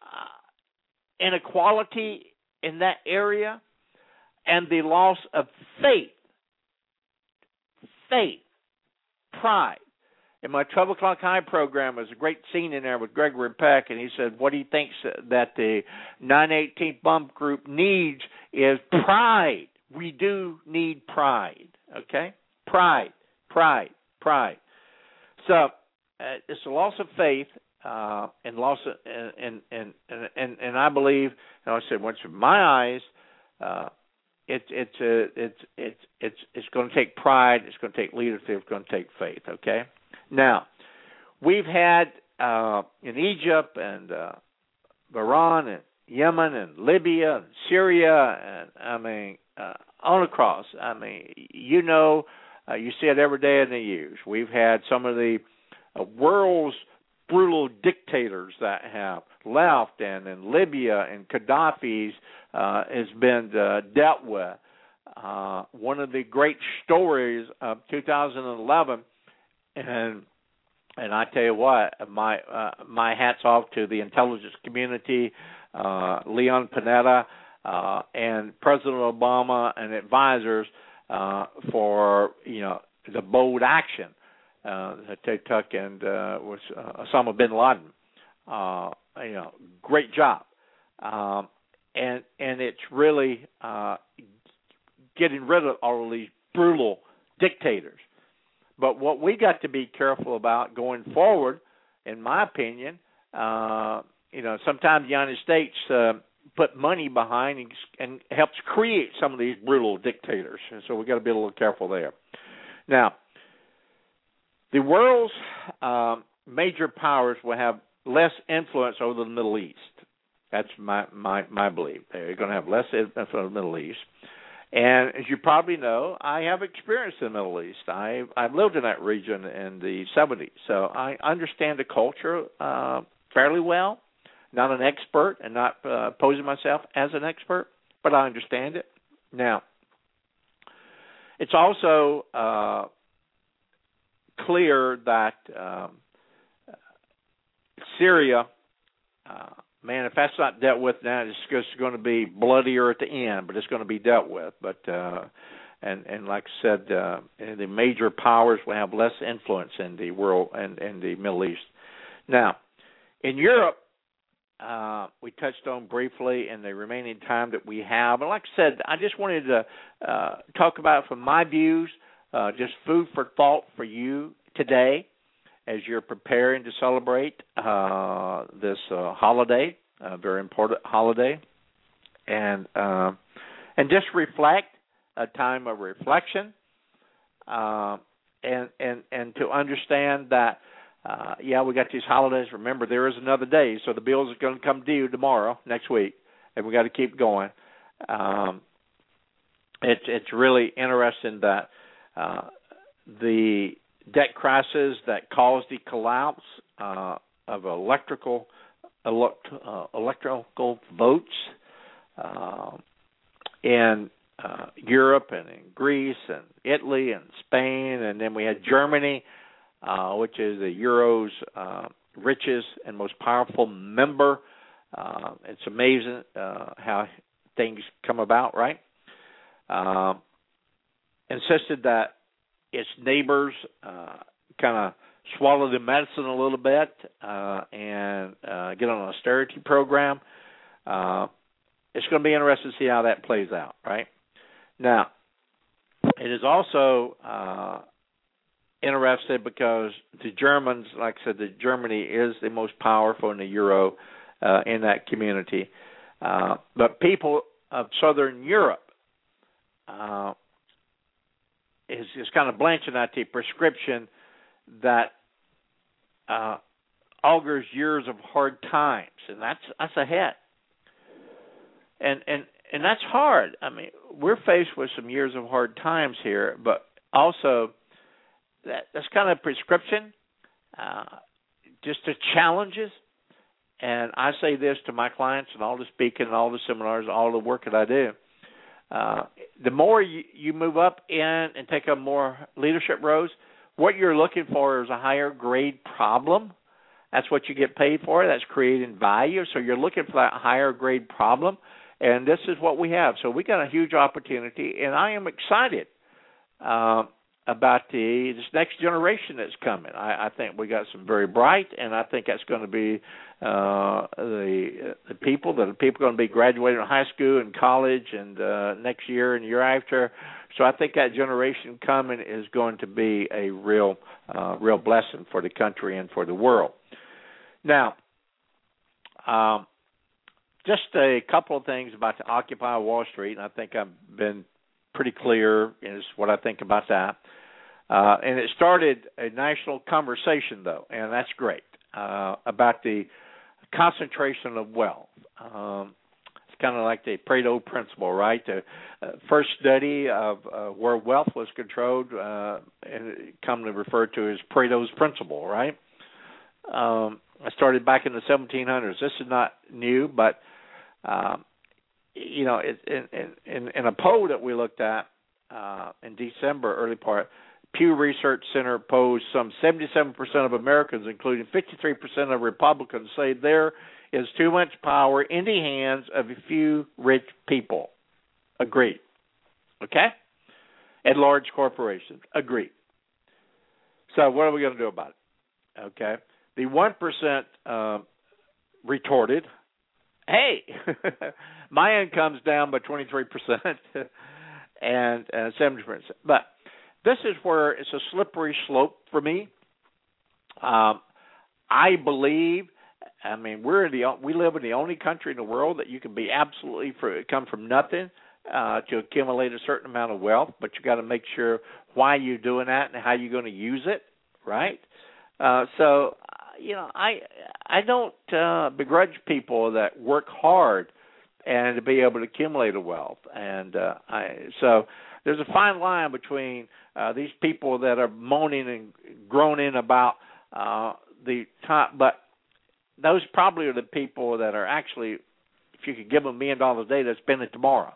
uh, inequality in that area, and the loss of faith, faith, pride, in my 12 o'clock high program, was a great scene in there with Gregory Peck, and he said what he thinks that the 918th Bomb Group needs is pride. We do need pride, okay? Pride, pride, pride. So uh, it's a loss of faith uh, and loss of, and, and and and and I believe, and I said, once in my eyes, uh, it's it's a, it's it's it's it's going to take pride. It's going to take leadership. It's going to take faith. Okay. Now, we've had uh, in Egypt and uh, Iran and Yemen and Libya and Syria and I mean uh, on across. I mean, you know, uh, you see it every day in the news. We've had some of the uh, world's brutal dictators that have left, and in Libya and Gaddafi's uh, has been uh, dealt with. Uh, one of the great stories of 2011, and and I tell you what, my uh, my hats off to the intelligence community, uh, Leon Panetta, uh, and President Obama and advisors uh, for you know the bold action uh, that they took and uh, was uh, Osama bin Laden. Uh, you know, great job, um, and and it's really uh, getting rid of all of these brutal dictators. But what we got to be careful about going forward, in my opinion, uh, you know, sometimes the United States uh, put money behind and, and helps create some of these brutal dictators, and so we got to be a little careful there. Now, the world's um, major powers will have less influence over the Middle East. That's my my my belief. They're going to have less influence over the Middle East. And as you probably know, I have experience in the Middle East. I I've lived in that region in the 70s, so I understand the culture uh, fairly well. Not an expert, and not uh, posing myself as an expert, but I understand it. Now, it's also uh, clear that um, Syria, man, if that's not dealt with now, it's just going to be bloodier at the end, but it's going to be dealt with. But uh, and and like I said, uh, the major powers will have less influence in the world and in the Middle East. Now, in Europe, uh, we touched on briefly in the remaining time that we have. And like I said, I just wanted to uh, talk about from my views, uh, just food for thought for you today as you're preparing to celebrate uh, this uh, holiday, a very important holiday, and uh, and just reflect a time of reflection, uh, and and and to understand that. Uh, yeah, we got these holidays. Remember, there is another day, so the bills are going to come due tomorrow, next week, and we got to keep going. Um, it's it's really interesting that uh, the debt crisis that caused the collapse uh, of electrical elect, uh, electrical votes uh, in uh, Europe and in Greece and Italy and Spain, and then we had Germany, uh, which is the euro's uh, richest and most powerful member. Uh, it's amazing uh, how things come about, right? Uh, insisted that its neighbors uh, kind of swallow the medicine a little bit uh, and uh, get on an austerity program. Uh, it's going to be interesting to see how that plays out, right? Now, it is also uh, interesting because the Germans, like I said, the Germany is the most powerful in the euro uh, in that community. Uh, but people of Southern Europe uh, is is kind of blanching at the prescription that uh, augurs years of hard times, and that's that's ahead. And and and that's hard. I mean, we're faced with some years of hard times here, but also that that's kind of prescription, uh, just the challenges. And I say this to my clients and all the speaking and all the seminars, all the work that I do uh, the more you, you move up in and take on more leadership roles, what you're looking for is a higher grade problem. That's what you get paid for. That's creating value. So you're looking for that higher grade problem, and this is what we have. So we got a huge opportunity, and I am excited uh, about the this next generation that's coming. I, I think we got some very bright, and I think that's going to be uh, the the people that are people going to be graduating high school and college and uh, next year and year after. So I think that generation coming is going to be a real uh, real blessing for the country and for the world. Now, um, just a couple of things about the Occupy Wall Street, and I think I've been pretty clear is what I think about that. Uh, and it started a national conversation, though, and that's great uh, about the concentration of wealth. Um, it's kind of like the Pareto principle, right? The uh, first study of uh, where wealth was controlled, uh, and commonly referred to as Pareto's principle, right? Um, I started back in the 1700s. This is not new, but um, you know, it, in, in in a poll that we looked at uh, in December, early part, Pew Research Center posed some 77% of Americans, including 53% of Republicans, say there is too much power in the hands of a few rich people. Agreed. Okay? And large corporations. Agreed. So what are we going to do about it? Okay. The 1% uh, retorted, hey, my income's down by 23% and uh, 70%. But this is where it's a slippery slope for me. Um, I believe. I mean, we're the we live in the only country in the world that you can be absolutely for come from nothing uh, to accumulate a certain amount of wealth, but you got to make sure why you're doing that and how you're going to use it, right? Uh, so, you know, I I don't uh, begrudge people that work hard and to be able to accumulate a wealth, and uh, I so there's a fine line between uh, these people that are moaning and groaning about uh, the top, but those probably are the people that are actually, if you could give them a million dollars a day, they'd spend it tomorrow.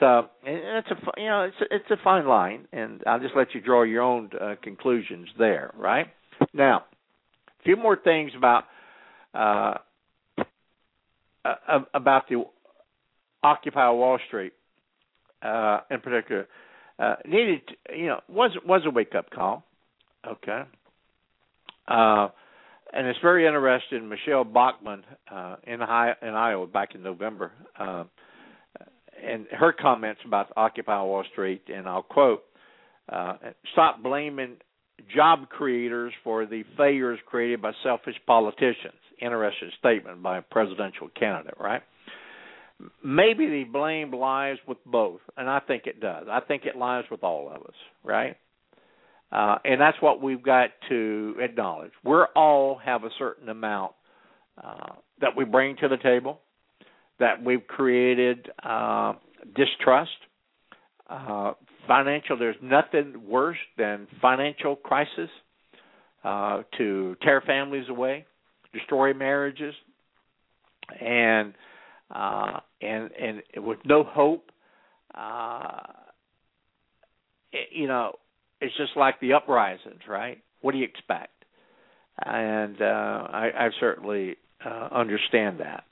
So it's a you know it's a, it's a fine line, and I'll just let you draw your own uh, conclusions there. Right now, a few more things about uh, about the Occupy Wall Street uh, in particular uh, needed, you know, was was a wake up call. Okay. Uh, and it's very interesting. Michele Bachmann uh, in, high, in Iowa back in November, uh, and her comments about Occupy Wall Street, and I'll quote: uh, "Stop blaming job creators for the failures created by selfish politicians." Interesting statement by a presidential candidate, right? Maybe the blame lies with both, and I think it does. I think it lies with all of us, right? Uh, and that's what we've got to acknowledge. We all have a certain amount uh, that we bring to the table, that we've created uh, distrust, uh, financial. There's nothing worse than financial crisis uh, to tear families away, destroy marriages, and uh, and and with no hope. Uh, it, you know, it's just like the uprisings, right? What do you expect? And uh, I, I certainly uh, understand that.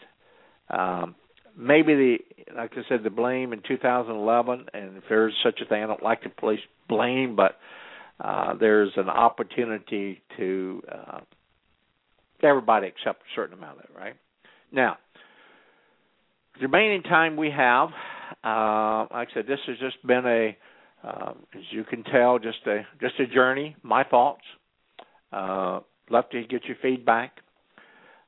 Um, maybe the, like I said, the blame in 2011, and if there's such a thing, I don't like to place blame, but uh, there's an opportunity to uh, everybody accept a certain amount of it, right? Now, the remaining time we have, uh, like I said, this has just been a, uh, as you can tell, just a just a journey. My thoughts. Uh, love to get your feedback.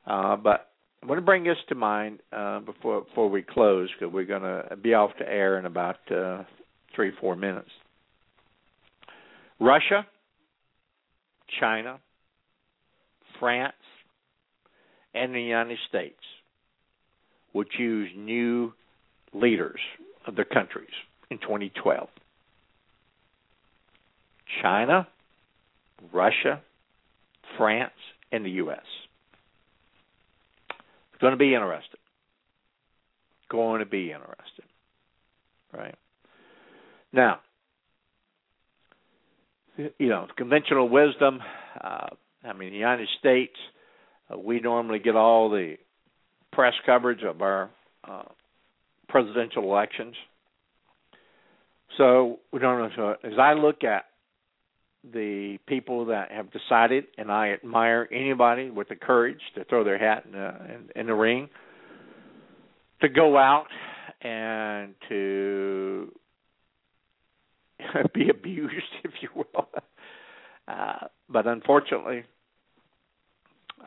Uh, but I want to bring this to mind uh, before before we close because we're going to be off to air in about uh, three four minutes. Russia, China, France, and the United States will choose new leaders of their countries in 2012. China, Russia, France, and the U.S. It's going to be interesting. Going to be interesting. Right? Now, you know, conventional wisdom. Uh, I mean, the United States, uh, we normally get all the press coverage of our uh, presidential elections. So we don't know. So as I look at the people that have decided, and I admire anybody with the courage to throw their hat in the, in, in the ring, to go out and to be abused, if you will. Uh, but unfortunately,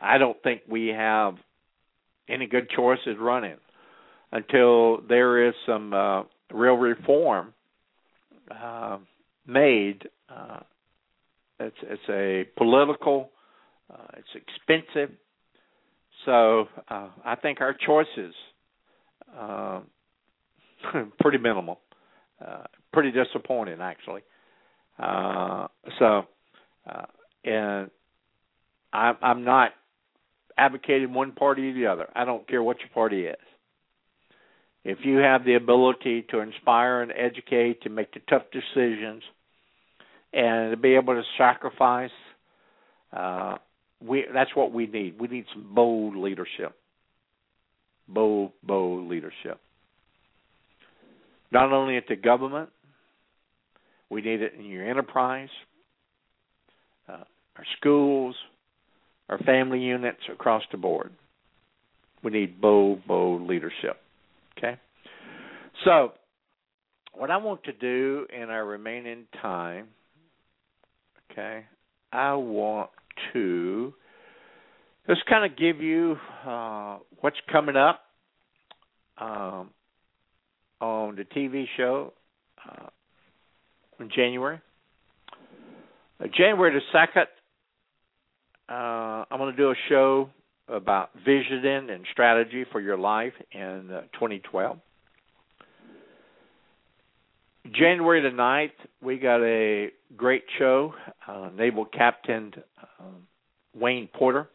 I don't think we have any good choice is running until there is some uh, real reform uh, made. Uh, it's it's a political. Uh, it's expensive. So uh, I think our choices uh, pretty minimal, uh, pretty disappointing actually. Uh, so, uh, and I, I'm not advocating one party or the other. I don't care what your party is. If you have the ability to inspire and educate, to make the tough decisions, and to be able to sacrifice, uh, we that's what we need. We need some bold leadership. Bold, bold leadership. Not only at the government, we need it in your enterprise, uh, our schools, our family units across the board. We need bold, bold leadership. Okay? So, what I want to do in our remaining time, okay, I want to just kind of give you uh, what's coming up um, on the TV show uh, in January. Uh, January the 2nd, uh, I'm going to do a show about visioning and strategy for your life in uh, 2012. January the 9th, we got a great show. Uh, Naval Captain um, Wayne Porter,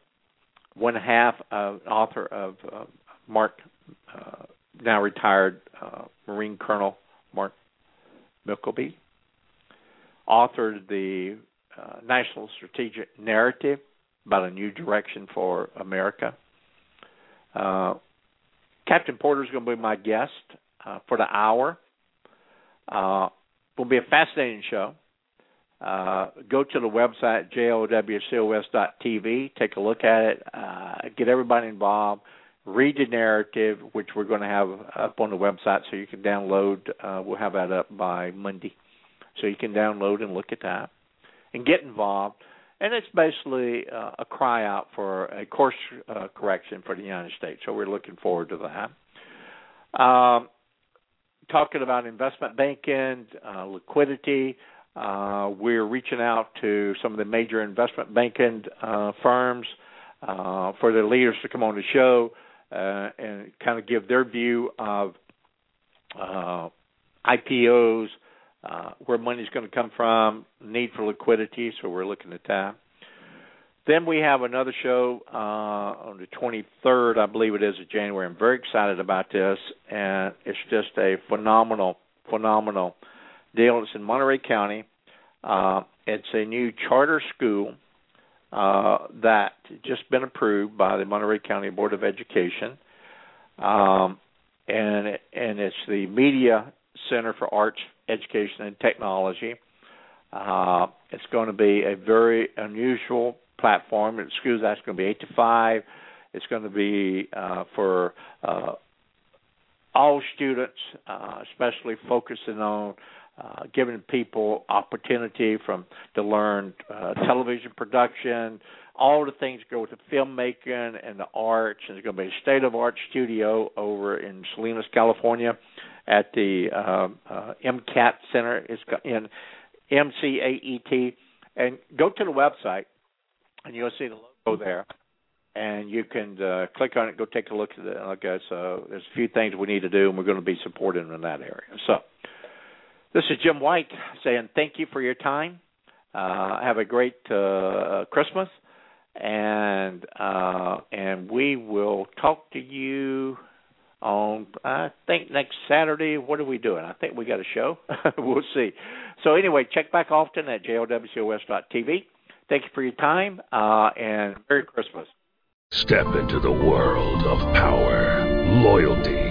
one half of author of uh, Mark, uh, now retired uh, Marine Colonel Mark Mykleby, authored the uh, National Strategic Narrative about a new direction for America. Uh, Captain Porter is going to be my guest uh, for the hour. Uh, will be a fascinating show. Uh, go to the website jlwcos.tv, take a look at it, uh, get everybody involved, read the narrative, which we're going to have up on the website so you can download. Uh, we'll have that up by Monday, so you can download and look at that and get involved and it's basically uh, a cry out for a course uh, correction for the United States. So we're looking forward to that. Um, talking about investment banking, uh, liquidity. Uh, we're reaching out to some of the major investment banking uh, firms uh, for their leaders to come on the show and kind of give their view of IPOs, uh, where money's going to come from, need for liquidity, so we're looking at that. Then we have another show uh, on the 23rd, I believe it is, of January. I'm very excited about this, and it's just a phenomenal, phenomenal deal. It's in Monterey County. Uh, it's a new charter school uh, that just been approved by the Monterey County Board of Education, um, and and it's the Media Center for Arts Education and Technology. Uh, it's going to be a very unusual platform. At schools, that's going to be eight to five. It's going to be uh, for uh, all students, uh, especially focusing on uh, giving people opportunity from to learn uh, television production, all the things go with the filmmaking and the arts. And there's going to be a state of art studio over in Salinas, California at the um, uh, MCAT Center. It's in MCAET. And go to the website, and you'll see the logo there. And you can uh, click on it, go take a look at it. Okay, so there's a few things we need to do, and we're going to be supporting in that area. So, this is Jim White saying thank you for your time. Uh, have a great uh, Christmas, and uh, and we will talk to you on I think next Saturday. What are we doing? I think we got a show. we'll see. So anyway, check back often at jlwcos.tv. Thank you for your time uh, and Merry Christmas. Step into the world of power, loyalty